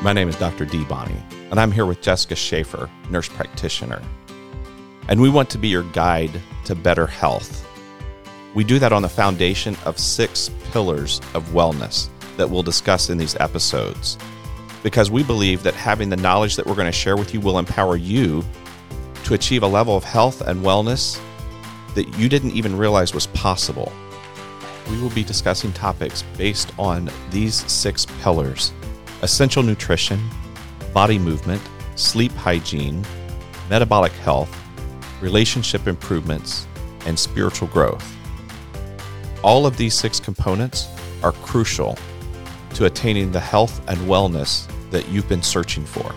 My name is Dr. Dee Bonney, and I'm here with Jessica Schaefer, nurse practitioner. And we want to be your guide to better health. We do that on the foundation of six pillars of wellness that we'll discuss in these episodes. Because we believe that having the knowledge that we're going to share with you will empower you to achieve a level of health and wellness that you didn't even realize was possible. We will be discussing topics based on these six pillars essential nutrition, body movement, sleep hygiene, metabolic health, relationship improvements, and spiritual growth. All of these six components are crucial to attaining the health and wellness that you've been searching for.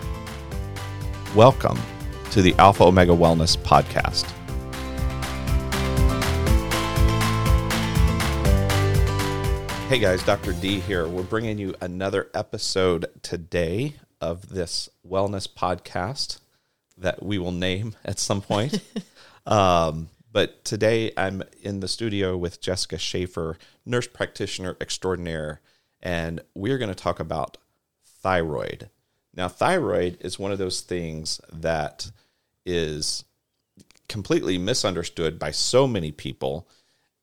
Welcome to the Alpha Omega Wellness Podcast. Hey guys, Dr. Dee here. We're bringing you another episode today of this wellness podcast that we will name at some point. um, but today I'm in the studio with Jessica Schaefer, nurse practitioner extraordinaire, and we're going to talk about thyroid. Now, thyroid is one of those things that is completely misunderstood by so many people.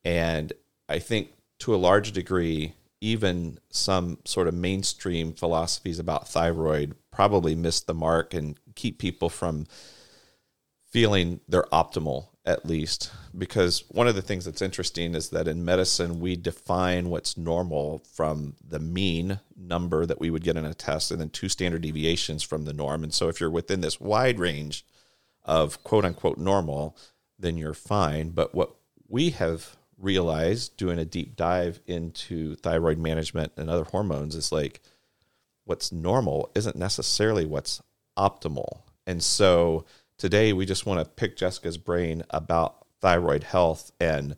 And I think to a large degree, even some sort of mainstream philosophies about thyroid probably miss the mark and keep people from feeling they're optimal at least. Because one of the things that's interesting is that in medicine we define what's normal from the mean number that we would get in a test and then two standard deviations from the norm. And so if you're within this wide range of quote unquote normal then you're fine. But what we have realized doing a deep dive into thyroid management and other hormones is like what's normal isn't necessarily what's optimal. And so today we just want to pick Jessica's brain about thyroid health and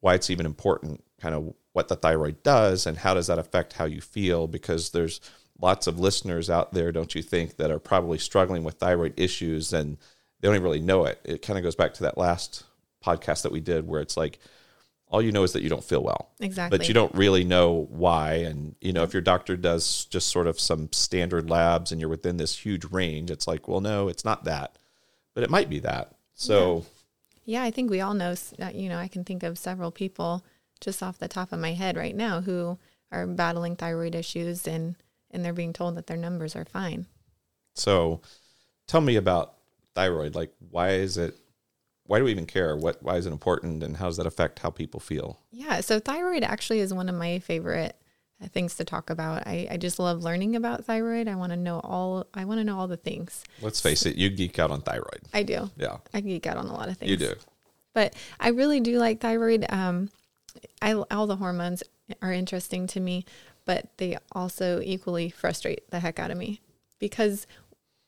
why it's even important, kind of what the thyroid does and how does that affect how you feel because there's lots of listeners out there, don't you think, that are probably struggling with thyroid issues and they don't even really know it. It kind of goes back to that last podcast that we did where it's like all you know is that you don't feel well. Exactly. But you don't really know why. And, you know, if your doctor does just sort of some standard labs and you're within this huge range, it's like, well, no, it's not that. But it might be that. So, Yeah, I think we all know, uh, you know, I can think of several people just off the top of my head right now who are battling thyroid issues and and they're being told that their numbers are fine. so tell me about thyroid. Like, why is it, why do we even care? What, why is it important? And how does that affect how people feel? Yeah, so thyroid actually is one of my favorite uh, things to talk about. I, I just love learning about thyroid. I want to know all I want to know all the things. Let's face it, you geek out on thyroid. I do. Yeah, I geek out on a lot of things. you do. but I really do like thyroid. Um, I all the hormones are interesting to me, but they also equally frustrate the heck out of me because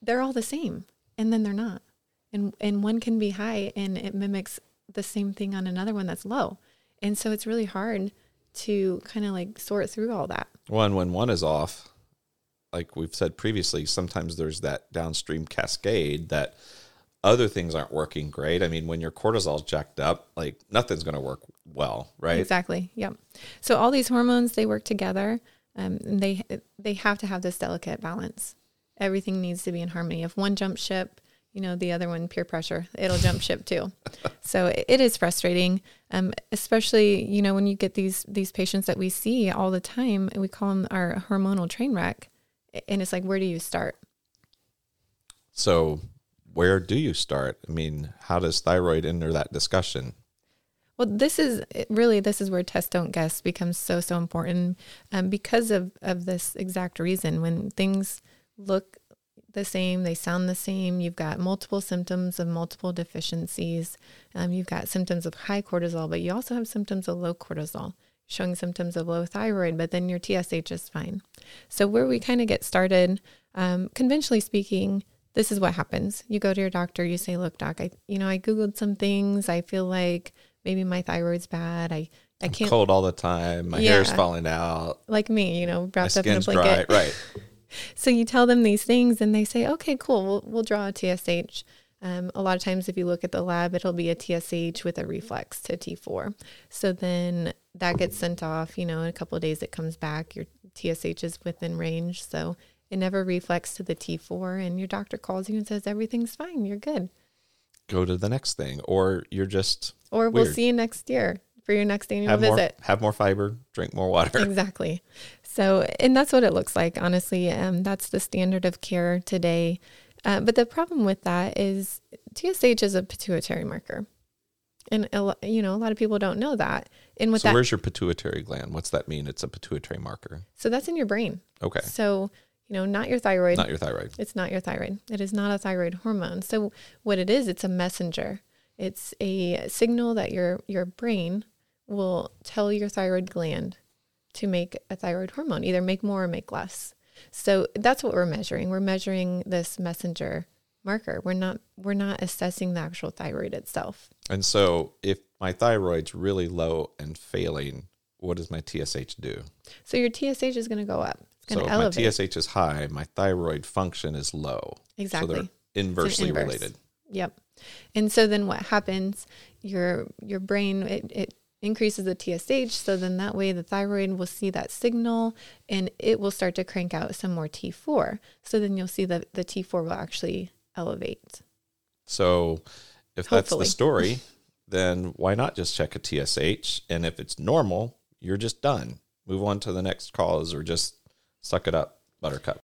they're all the same, and then they're not, and and one can be high and it mimics the same thing on another one that's low, and so it's really hard to kind of like sort through all that. One, when one is off, like we've said previously, sometimes there's that downstream cascade that other things aren't working great. I mean, when your cortisol's jacked up, like nothing's going to work well, right? Exactly. Yep. So all these hormones they work together. Um, and they they have to have this delicate balance. Everything needs to be in harmony. If one jumps ship, you know the other one peer pressure, it'll jump ship too. So it, it is frustrating, um, especially you know when you get these these patients that we see all the time. and We call them our hormonal train wreck, and it's like where do you start? So, where do you start? I mean, how does thyroid enter that discussion? Well, this is really this is where test don't guess becomes so so important um, because of of this exact reason. When things look the same, they sound the same. You've got multiple symptoms of multiple deficiencies. Um, you've got symptoms of high cortisol, but you also have symptoms of low cortisol, showing symptoms of low thyroid. But then your TSH is fine. So where we kind of get started, um, conventionally speaking, this is what happens. You go to your doctor, you say, "Look, doc, I you know I googled some things. I feel like maybe my thyroid's bad. I I I'm can't cold all the time. My hair's Yeah. falling out. like me, you know, My wrapped up in a skin's dry. blanket. Right. So you tell them these things, and they say, "Okay, cool. We'll we'll draw a TSH." Um, a lot of times, if you look at the lab, it'll be a TSH with a reflex to T4. So then that gets sent off. You know, in a couple of days, it comes back. Your TSH is within range. So It never reflects to the T4, and your doctor calls you and says everything's fine. You're good. Go to the next thing, or you're just Or we'll Weird. see you next year for your next annual have more visit. have more fiber, drink more water. exactly. So, and that's what it looks like, honestly. Um, that's the standard of care today. Uh, but the problem with that is TSH is a pituitary marker. And, a you know, a lot of people don't know that. And with so that, where's your pituitary gland? What's that mean? It's a pituitary marker. so that's in your brain. Okay, So, you know, not your thyroid. not your thyroid. It's not your thyroid. It is not a thyroid hormone. So what it is, it's a messenger. It's a signal that your your brain will tell your thyroid gland to make a thyroid hormone, either make more or make less. So that's what we're measuring. We're measuring this messenger marker. We're not we're not assessing the actual thyroid itself. And so, if my thyroid's really low and failing, what does my TSH do? So your TSH is going to go up. It's going So, to if my. TSH is high, my thyroid function is low. exactly. So they're inversely inverse. related. Yep. And so then what happens? Your your brain it, it increases the TSH, so then that way the thyroid will see that signal and it will start to crank out some more T4. So then you'll see that the T4 will actually elevate. So, if that's the story, then why not just check a TSH? And if it's normal, you're just done. Move on to the next cause or just suck it up, buttercup.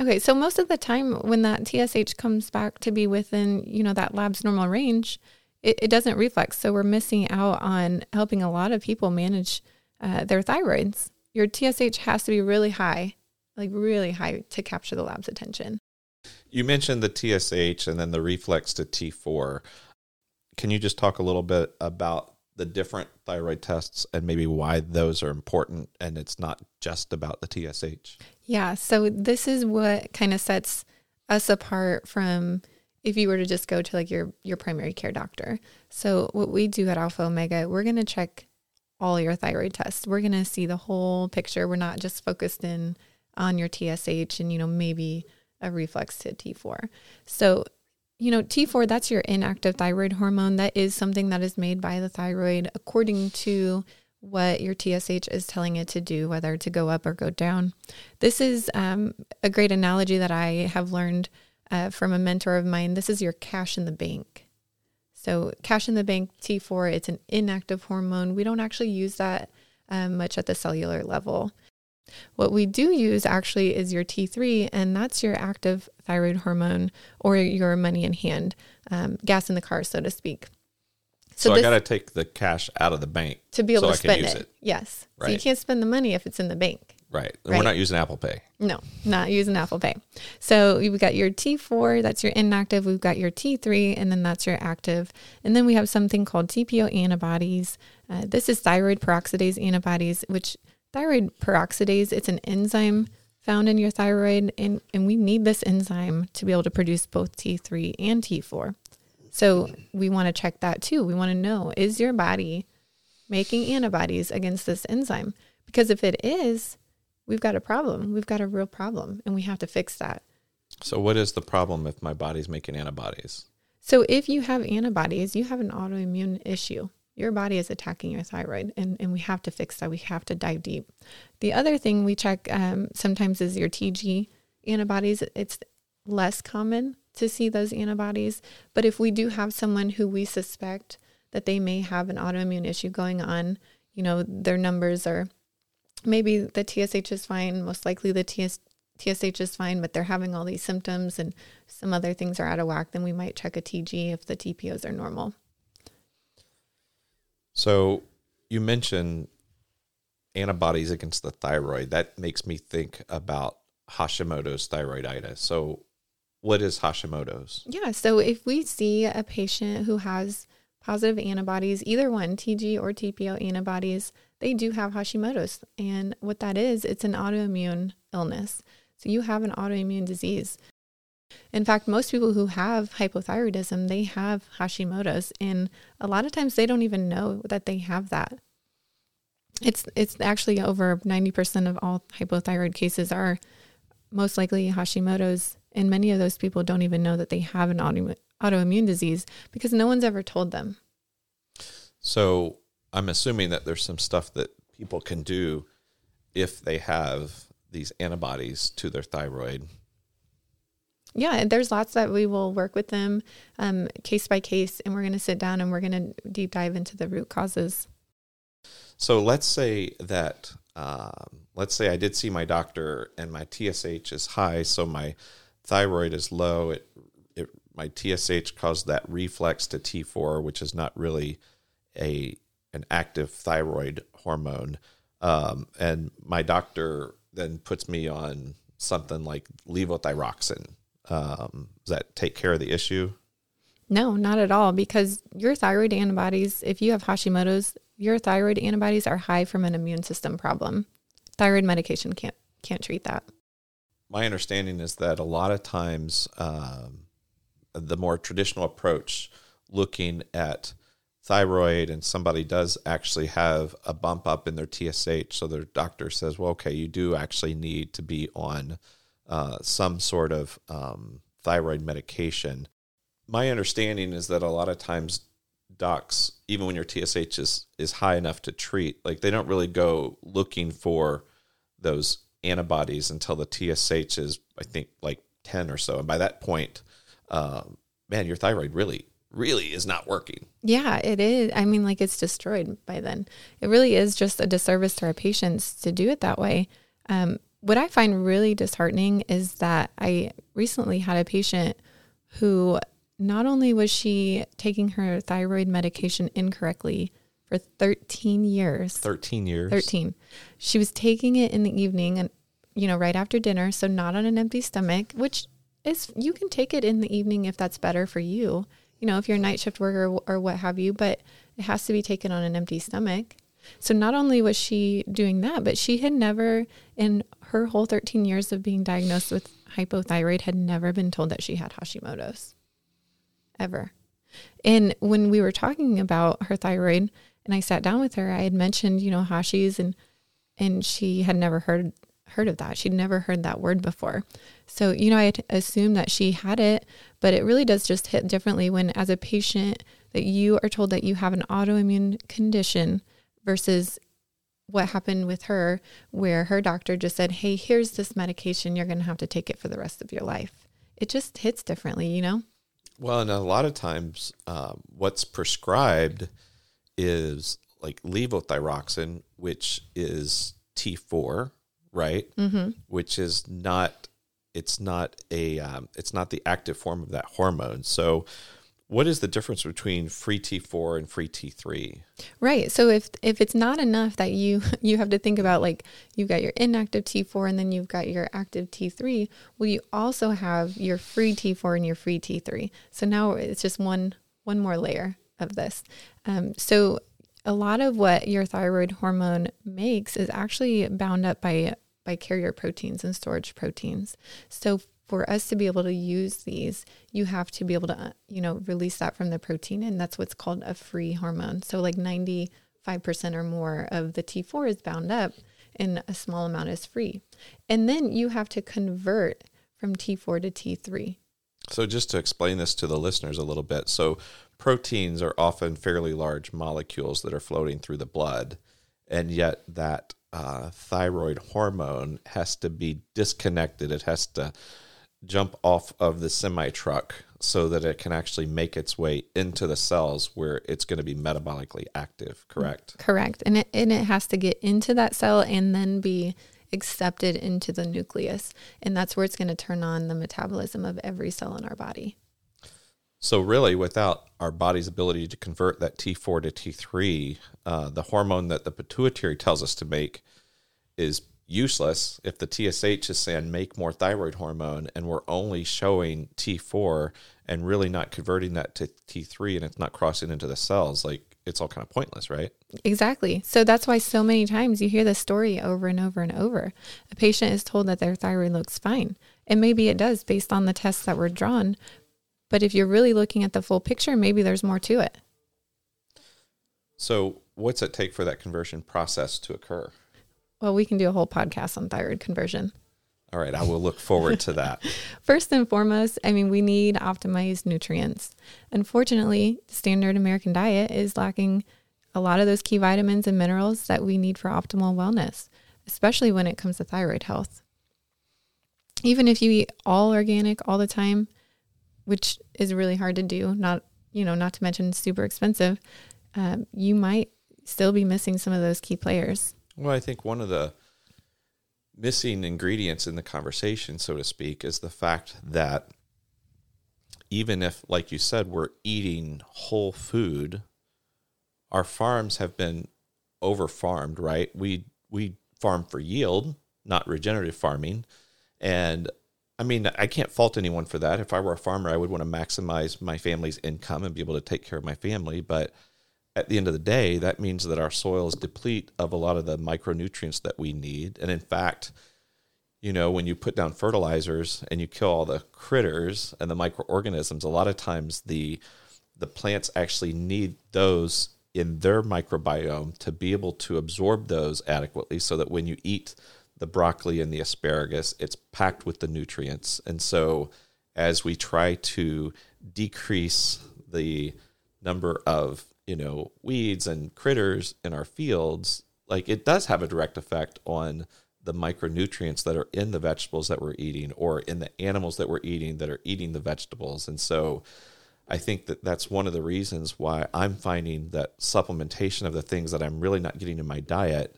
Okay, so most of the time when that TSH comes back to be within, you know, that lab's normal range, it, it doesn't reflex. So we're missing out on helping a lot of people manage uh, their thyroids. Your TSH has to be really high, like really high to capture the lab's attention. You mentioned the TSH and then the reflex to T4. Can you just talk a little bit about the different thyroid tests and maybe why those are important and it's not just about the TSH? Yeah. So this is what kind of sets us apart from if you were to just go to like your your primary care doctor. So what we do at Alpha Omega, we're going to check all your thyroid tests. We're going to see the whole picture. We're not just focused in on your TSH and you know maybe a reflex to T4. So you know, T4, that's your inactive thyroid hormone. That is something that is made by the thyroid according to what your TSH is telling it to do, whether to go up or go down. This is um, a great analogy that I have learned uh, from a mentor of mine. This is your cash in the bank. So, cash in the bank, T4, it's an inactive hormone. We don't actually use that um, much at the cellular level. What we do use actually is your T3, and that's your active thyroid hormone or your money in hand, um, gas in the car, so to speak. So, I this- got to take the cash out of the bank to be able so to I spend it. it. Yes. So you can't spend the money if it's in the bank. Right. And Right. We're not using Apple Pay. No, not using Apple Pay. So we've got your T4, that's your inactive. We've got your T3, and then that's your active. And then we have something called TPO antibodies. Uh, this is thyroid peroxidase antibodies, which thyroid peroxidase, it's an enzyme found in your thyroid, and, and we need this enzyme to be able to produce both T3 and T4. So we want to check that too. We want to know is your body making antibodies against this enzyme? Because if it is, we've got a problem. We've got a real problem and we have to fix that. So, what is the problem if my body's making antibodies? So if you have antibodies, you have an autoimmune issue. Your body is attacking your thyroid, and, and we have to fix that. We have to dive deep. The other thing we check um, sometimes is your TG antibodies. It's less common to see those antibodies, but if we do have someone who we suspect that they may have an autoimmune issue going on, you know, their numbers are maybe the TSH is fine, most likely the TS, TSH is fine, but they're having all these symptoms and some other things are out of whack, then we might check a TG if the TPOs are normal. So, you mentioned antibodies against the thyroid. That makes me think about Hashimoto's thyroiditis. So, what is Hashimoto's? Yeah. So if we see a patient who has positive antibodies, either one, TG or TPO antibodies, they do have Hashimoto's. And what that is, it's an autoimmune illness. So you have an autoimmune disease. In fact, most people who have hypothyroidism, they have Hashimoto's. And a lot of times they don't even know that they have that. It's it's actually over 90% of all hypothyroid cases are most likely Hashimoto's and many of those people don't even know that they have an auto- autoimmune disease because no one's ever told them. So, I'm assuming that there's some stuff that people can do if they have these antibodies to their thyroid. Yeah, there's lots that we will work with them um, case by case, and we're going to sit down and we're going to deep dive into the root causes. So let's say that, um, let's say I did see my doctor and my TSH is high, so my thyroid is low. It, it my TSH caused that reflex to T4, which is not really a an active thyroid hormone. Um, and my doctor then puts me on something like levothyroxine. Um, does that take care of the issue? No, not at all. Because your thyroid antibodies, if you have Hashimoto's, your thyroid antibodies are high from an immune system problem. Thyroid medication can't can't treat that. My understanding is that a lot of times um, the more traditional approach, looking at thyroid and somebody does actually have a bump up in their TSH, so their doctor says, well, okay, you do actually need to be on uh, some sort of um, thyroid medication. My understanding is that a lot of times docs, even when your TSH is, is high enough to treat, like they don't really go looking for those antibodies until the TSH is, I think, like 10 or so. And by that point, uh, man, your thyroid really really is not working. Yeah, it is. I mean, like it's destroyed by then. It really is just a disservice to our patients to do it that way. Um, what I find really disheartening is that I recently had a patient who not only was she taking her thyroid medication incorrectly for 13 years 13 years 13 she was taking it in the evening and you know right after dinner so not on an empty stomach which is you can take it in the evening if that's better for you you know, if you're a night shift worker or, or what have you, but it has to be taken on an empty stomach. So not only was she doing that, but she had never, in her whole 13 years of being diagnosed with hypothyroid, had never been told that she had Hashimoto's ever. And when we were talking about her thyroid and I sat down with her, I had mentioned, you know, Hashi's and and she had never heard heard of that. She'd never heard that word before. So, you know, I assumed that she had it, but it really does just hit differently when, as a patient, that you are told that you have an autoimmune condition versus what happened with her, where her doctor just said, Hey, here's this medication. You're going to have to take it for the rest of your life. It just hits differently, you know? Well, and a lot of times, uh, what's prescribed is like levothyroxine, which is T4, right? Mm-hmm. Which is not it's not a um, it's not the active form of that hormone. So what is the difference between free T4 and free T3? Right. So if if it's not enough that you you have to think about like you've got your inactive T4 and then you've got your active T3, well you also have your free T4 and your free T3. So now it's just one one more layer of this. Um, so a lot of what your thyroid hormone makes is actually bound up by by carrier proteins and storage proteins. So for us to be able to use these, you have to be able to, uh, you know, release that from the protein. And that's what's called a free hormone. So like 95% or more of the T4 is bound up and a small amount is free. And then you have to convert from T4 to T3. So just to explain this to the listeners a little bit. So proteins are often fairly large molecules that are floating through the blood. And yet that uh, thyroid hormone has to be disconnected. It has to jump off of the semi truck so that it can actually make its way into the cells where it's going to be metabolically active. Correct. Correct, and it and it has to get into that cell and then be accepted into the nucleus, and that's where it's going to turn on the metabolism of every cell in our body. So, really, without our body's ability to convert that T4 to T3, uh, the hormone that the pituitary tells us to make is useless if the TSH is saying make more thyroid hormone and we're only showing T4 and really not converting that to T3 and it's not crossing into the cells. Like, it's all kind of pointless, right? Exactly. So that's why so many times you hear this story over and over and over. A patient is told that their thyroid looks fine. And maybe it does based on the tests that were drawn, but if you're really looking at the full picture, maybe there's more to it. So, what's it take for that conversion process to occur? Well, we can do a whole podcast on thyroid conversion. All right, I will look forward to that. First and foremost, I mean, we need optimized nutrients. Unfortunately, the standard American diet is lacking a lot of those key vitamins and minerals that we need for optimal wellness, especially when it comes to thyroid health. even if you eat all organic all the time, which is really hard to do, not you know, not to mention super expensive, um, you might still be missing some of those key players. Well, I think one of the missing ingredients in the conversation, so to speak, is the fact that even if, like you said, we're eating whole food, our farms have been over farmed, right? We we farm for yield, not regenerative farming. And I mean, I can't fault anyone for that. If I were a farmer, I would want to maximize my family's income and be able to take care of my family. But at the end of the day, that means that our soils deplete of a lot of the micronutrients that we need. And in fact, you know, when you put down fertilizers and you kill all the critters and the microorganisms, a lot of times the the plants actually need those in their microbiome to be able to absorb those adequately so that when you eat the broccoli and the asparagus, it's packed with the nutrients. And so as we try to decrease the number of, you know, weeds and critters in our fields, like it does have a direct effect on the micronutrients that are in the vegetables that we're eating or in the animals that we're eating that are eating the vegetables. And so I think that that's one of the reasons why I'm finding that supplementation of the things that I'm really not getting in my diet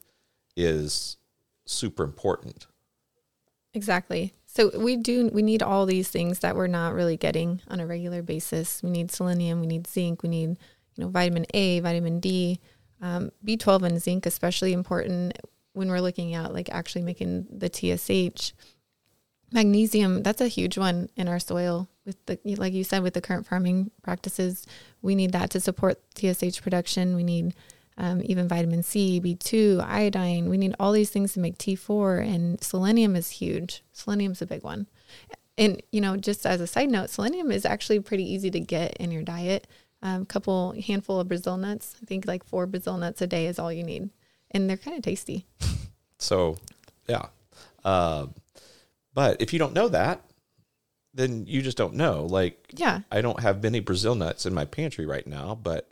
is super important. Exactly. So we do we need all these things that we're not really getting on a regular basis. We need selenium, we need zinc, we need you know vitamin A, vitamin D, um, B12 and zinc especially important when we're looking at like actually making the TSH. Magnesium that's a huge one in our soil with the like you said with the current farming practices. We need that to support TSH production. We need um, even vitamin C, B2, iodine. We need all these things to make T4, and selenium is huge. Selenium's a big one. And, you know, just as a side note, selenium is actually pretty easy to get in your diet. A um, couple handful of Brazil nuts. I think like four Brazil nuts a day is all you need. And they're kind of tasty. So, yeah. Uh, but if you don't know that, then you just don't know. Like, yeah, I don't have many Brazil nuts in my pantry right now, but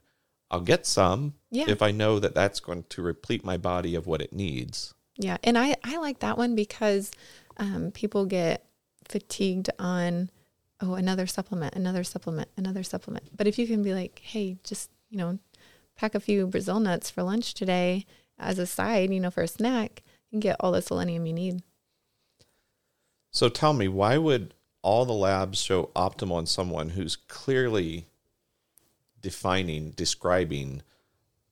I'll get some yeah. if I know that that's going to replete my body of what it needs. Yeah, and I I like that one because um, people get fatigued on oh another supplement, another supplement, another supplement. But if you can be like, hey, just you know, pack a few Brazil nuts for lunch today as a side, you know, for a snack, you can get all the selenium you need. So tell me, why would all the labs show optimal in someone who's clearly defining, describing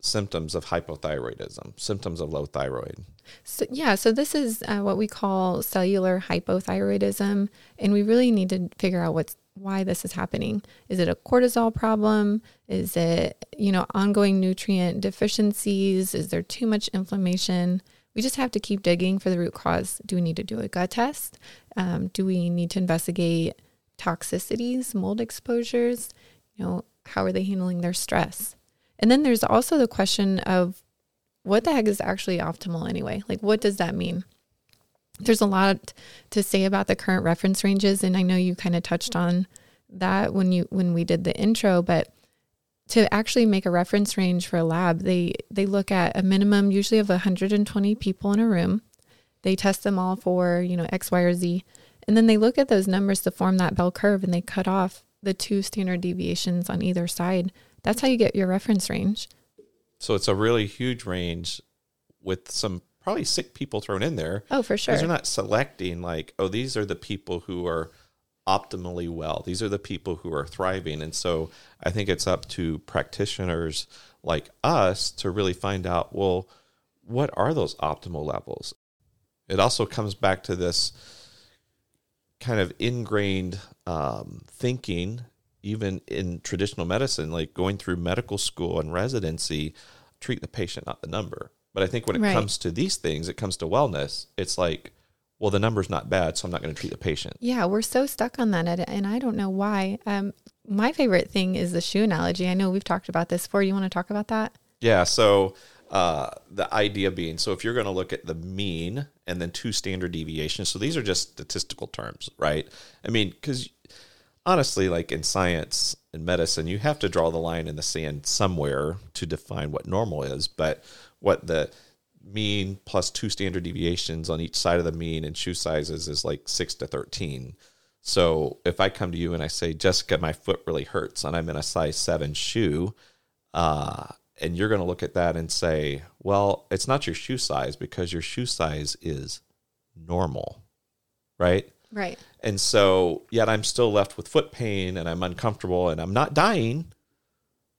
symptoms of hypothyroidism, symptoms of low thyroid. So, yeah, so this is uh, what we call cellular hypothyroidism, and we really need to figure out what's why this is happening. Is it a cortisol problem? Is it, you know, ongoing nutrient deficiencies? Is there too much inflammation? We just have to keep digging for the root cause. Do we need to do a gut test? Um, do we need to investigate toxicities, mold exposures? You know, how are they handling their stress? And then there's also the question of what the heck is actually optimal anyway? Like, what does that mean? There's a lot to say about the current reference ranges, and I know you kind of touched on that when you when we did the intro, but to actually make a reference range for a lab, they they look at a minimum usually of 120 people in a room. They test them all for, you know, X, Y, or Z. And then they look at those numbers to form that bell curve and they cut off the two standard deviations on either side. That's how you get your reference range. So it's a really huge range with some probably sick people thrown in there. Oh, for sure. Because they're not selecting like, oh, these are the people who are optimally well. These are the people who are thriving. And so I think it's up to practitioners like us to really find out, well, what are those optimal levels? It also comes back to this kind of ingrained um, thinking, even in traditional medicine, like going through medical school and residency, treat the patient, not the number. But I think when it right. comes to these things, it comes to wellness, it's like, well, the number's not bad, so I'm not going to treat the patient. Yeah, we're so stuck on that, and I don't know why. Um, my favorite thing is the shoe analogy. I know we've talked about this before. You want to talk about that? Yeah. So uh, the idea being, so if you're going to look at the mean and then two standard deviations, so these are just statistical terms, right? I mean, because honestly, like in science and medicine, you have to draw the line in the sand somewhere to define what normal is. But what the mean plus two standard deviations on each side of the mean and shoe sizes is like six to 13. So if I come to you and I say, Jessica, my foot really hurts and I'm in a size seven shoe, uh, and you're going to look at that and say, well, it's not your shoe size because your shoe size is normal, right? Right. And so, yet I'm still left with foot pain and I'm uncomfortable and I'm not dying.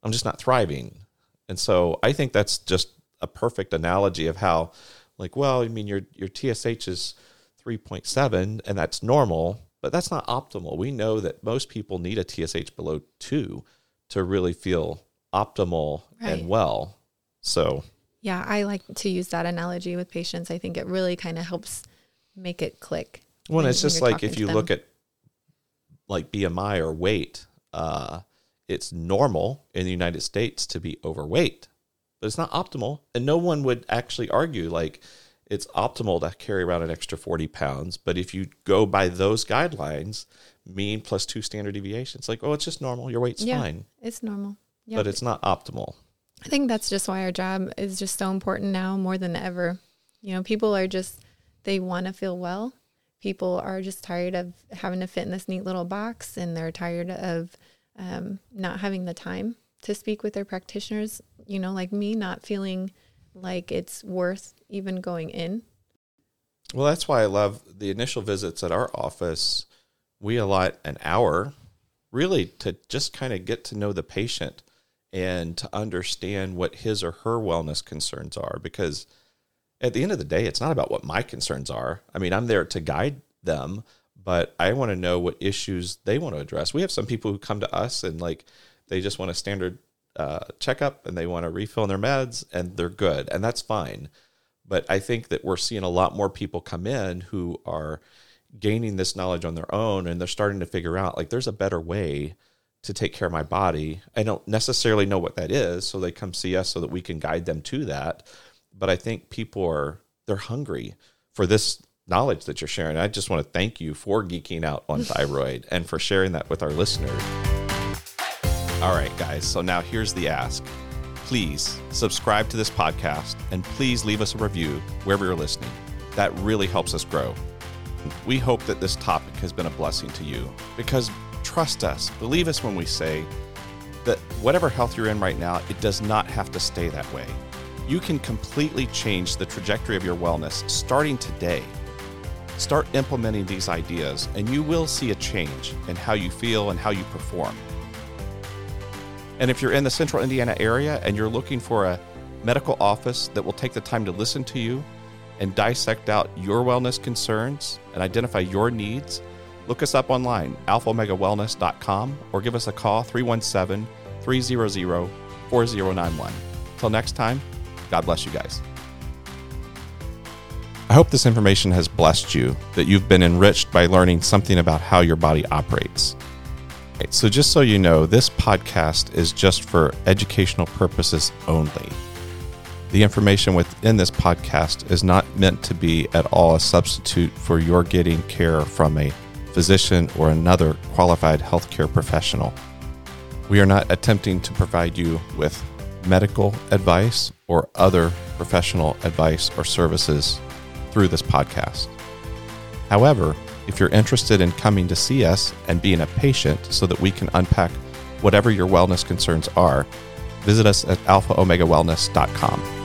I'm just not thriving. And so I think that's just a perfect analogy of how, like, well, I mean, your, your TSH is 3.7 and that's normal, but that's not optimal. We know that most people need a TSH below two to really feel optimal Right. and well. So, Yeah, I like to use that analogy with patients. I think it really kind of helps make it click. Well, when- it's just like if you look at like BMI or weight, uh, it's normal in the United States to be overweight, but it's not optimal. And no one would actually argue like it's optimal to carry around an extra 40 pounds. But if you go by those guidelines, mean plus two standard deviations, like, oh, it's just normal. Your weight's Yeah. fine, It's normal. Yeah. but it's not optimal. I think that's just why our job is just so important now more than ever. You know, people are just, they want to feel well. People are just tired of having to fit in this neat little box and they're tired of um, not having the time to speak with their practitioners. You know, like me, not feeling like it's worth even going in. Well, that's why I love the initial visits at our office. We allot an hour really to just kind of get to know the patient and to understand what his or her wellness concerns are. Because at the end of the day, it's not about what my concerns are. I mean, I'm there to guide them, but I want to know what issues they want to address. We have some people who come to us and like they just want a standard uh, checkup and they want to refill their meds and they're good, and that's fine. But I think that we're seeing a lot more people come in who are gaining this knowledge on their own and they're starting to figure out like there's a better way to take care of my body. I don't necessarily know what that is, so they come see us so that we can guide them to that. But I think people are they're hungry for this knowledge that you're sharing. I just want to thank you for geeking out on thyroid and for sharing that with our listeners. All right, guys. So now here's the ask. Please subscribe to this podcast and please leave us a review wherever you're listening. That really helps us grow. We hope that this topic has been a blessing to you because trust us, believe us when we say that whatever health you're in right now, it does not have to stay that way. You can completely change the trajectory of your wellness starting today. Start implementing these ideas, and you will see a change in how you feel and how you perform. And if you're in the central Indiana area and you're looking for a medical office that will take the time to listen to you and dissect out your wellness concerns and identify your needs, look us up online, alphaomegawellness.com, or give us a call 317 300 4091. Till next time, God bless you guys. I hope this information has blessed you, that you've been enriched by learning something about how your body operates. Right, so, just so you know, this podcast is just for educational purposes only. The information within this podcast is not meant to be at all a substitute for your getting care from a physician or another qualified healthcare professional. We are not attempting to provide you with medical advice or other professional advice or services through this podcast. However, if you're interested in coming to see us and being a patient so that we can unpack whatever your wellness concerns are, visit us at alphaomegawellness.com.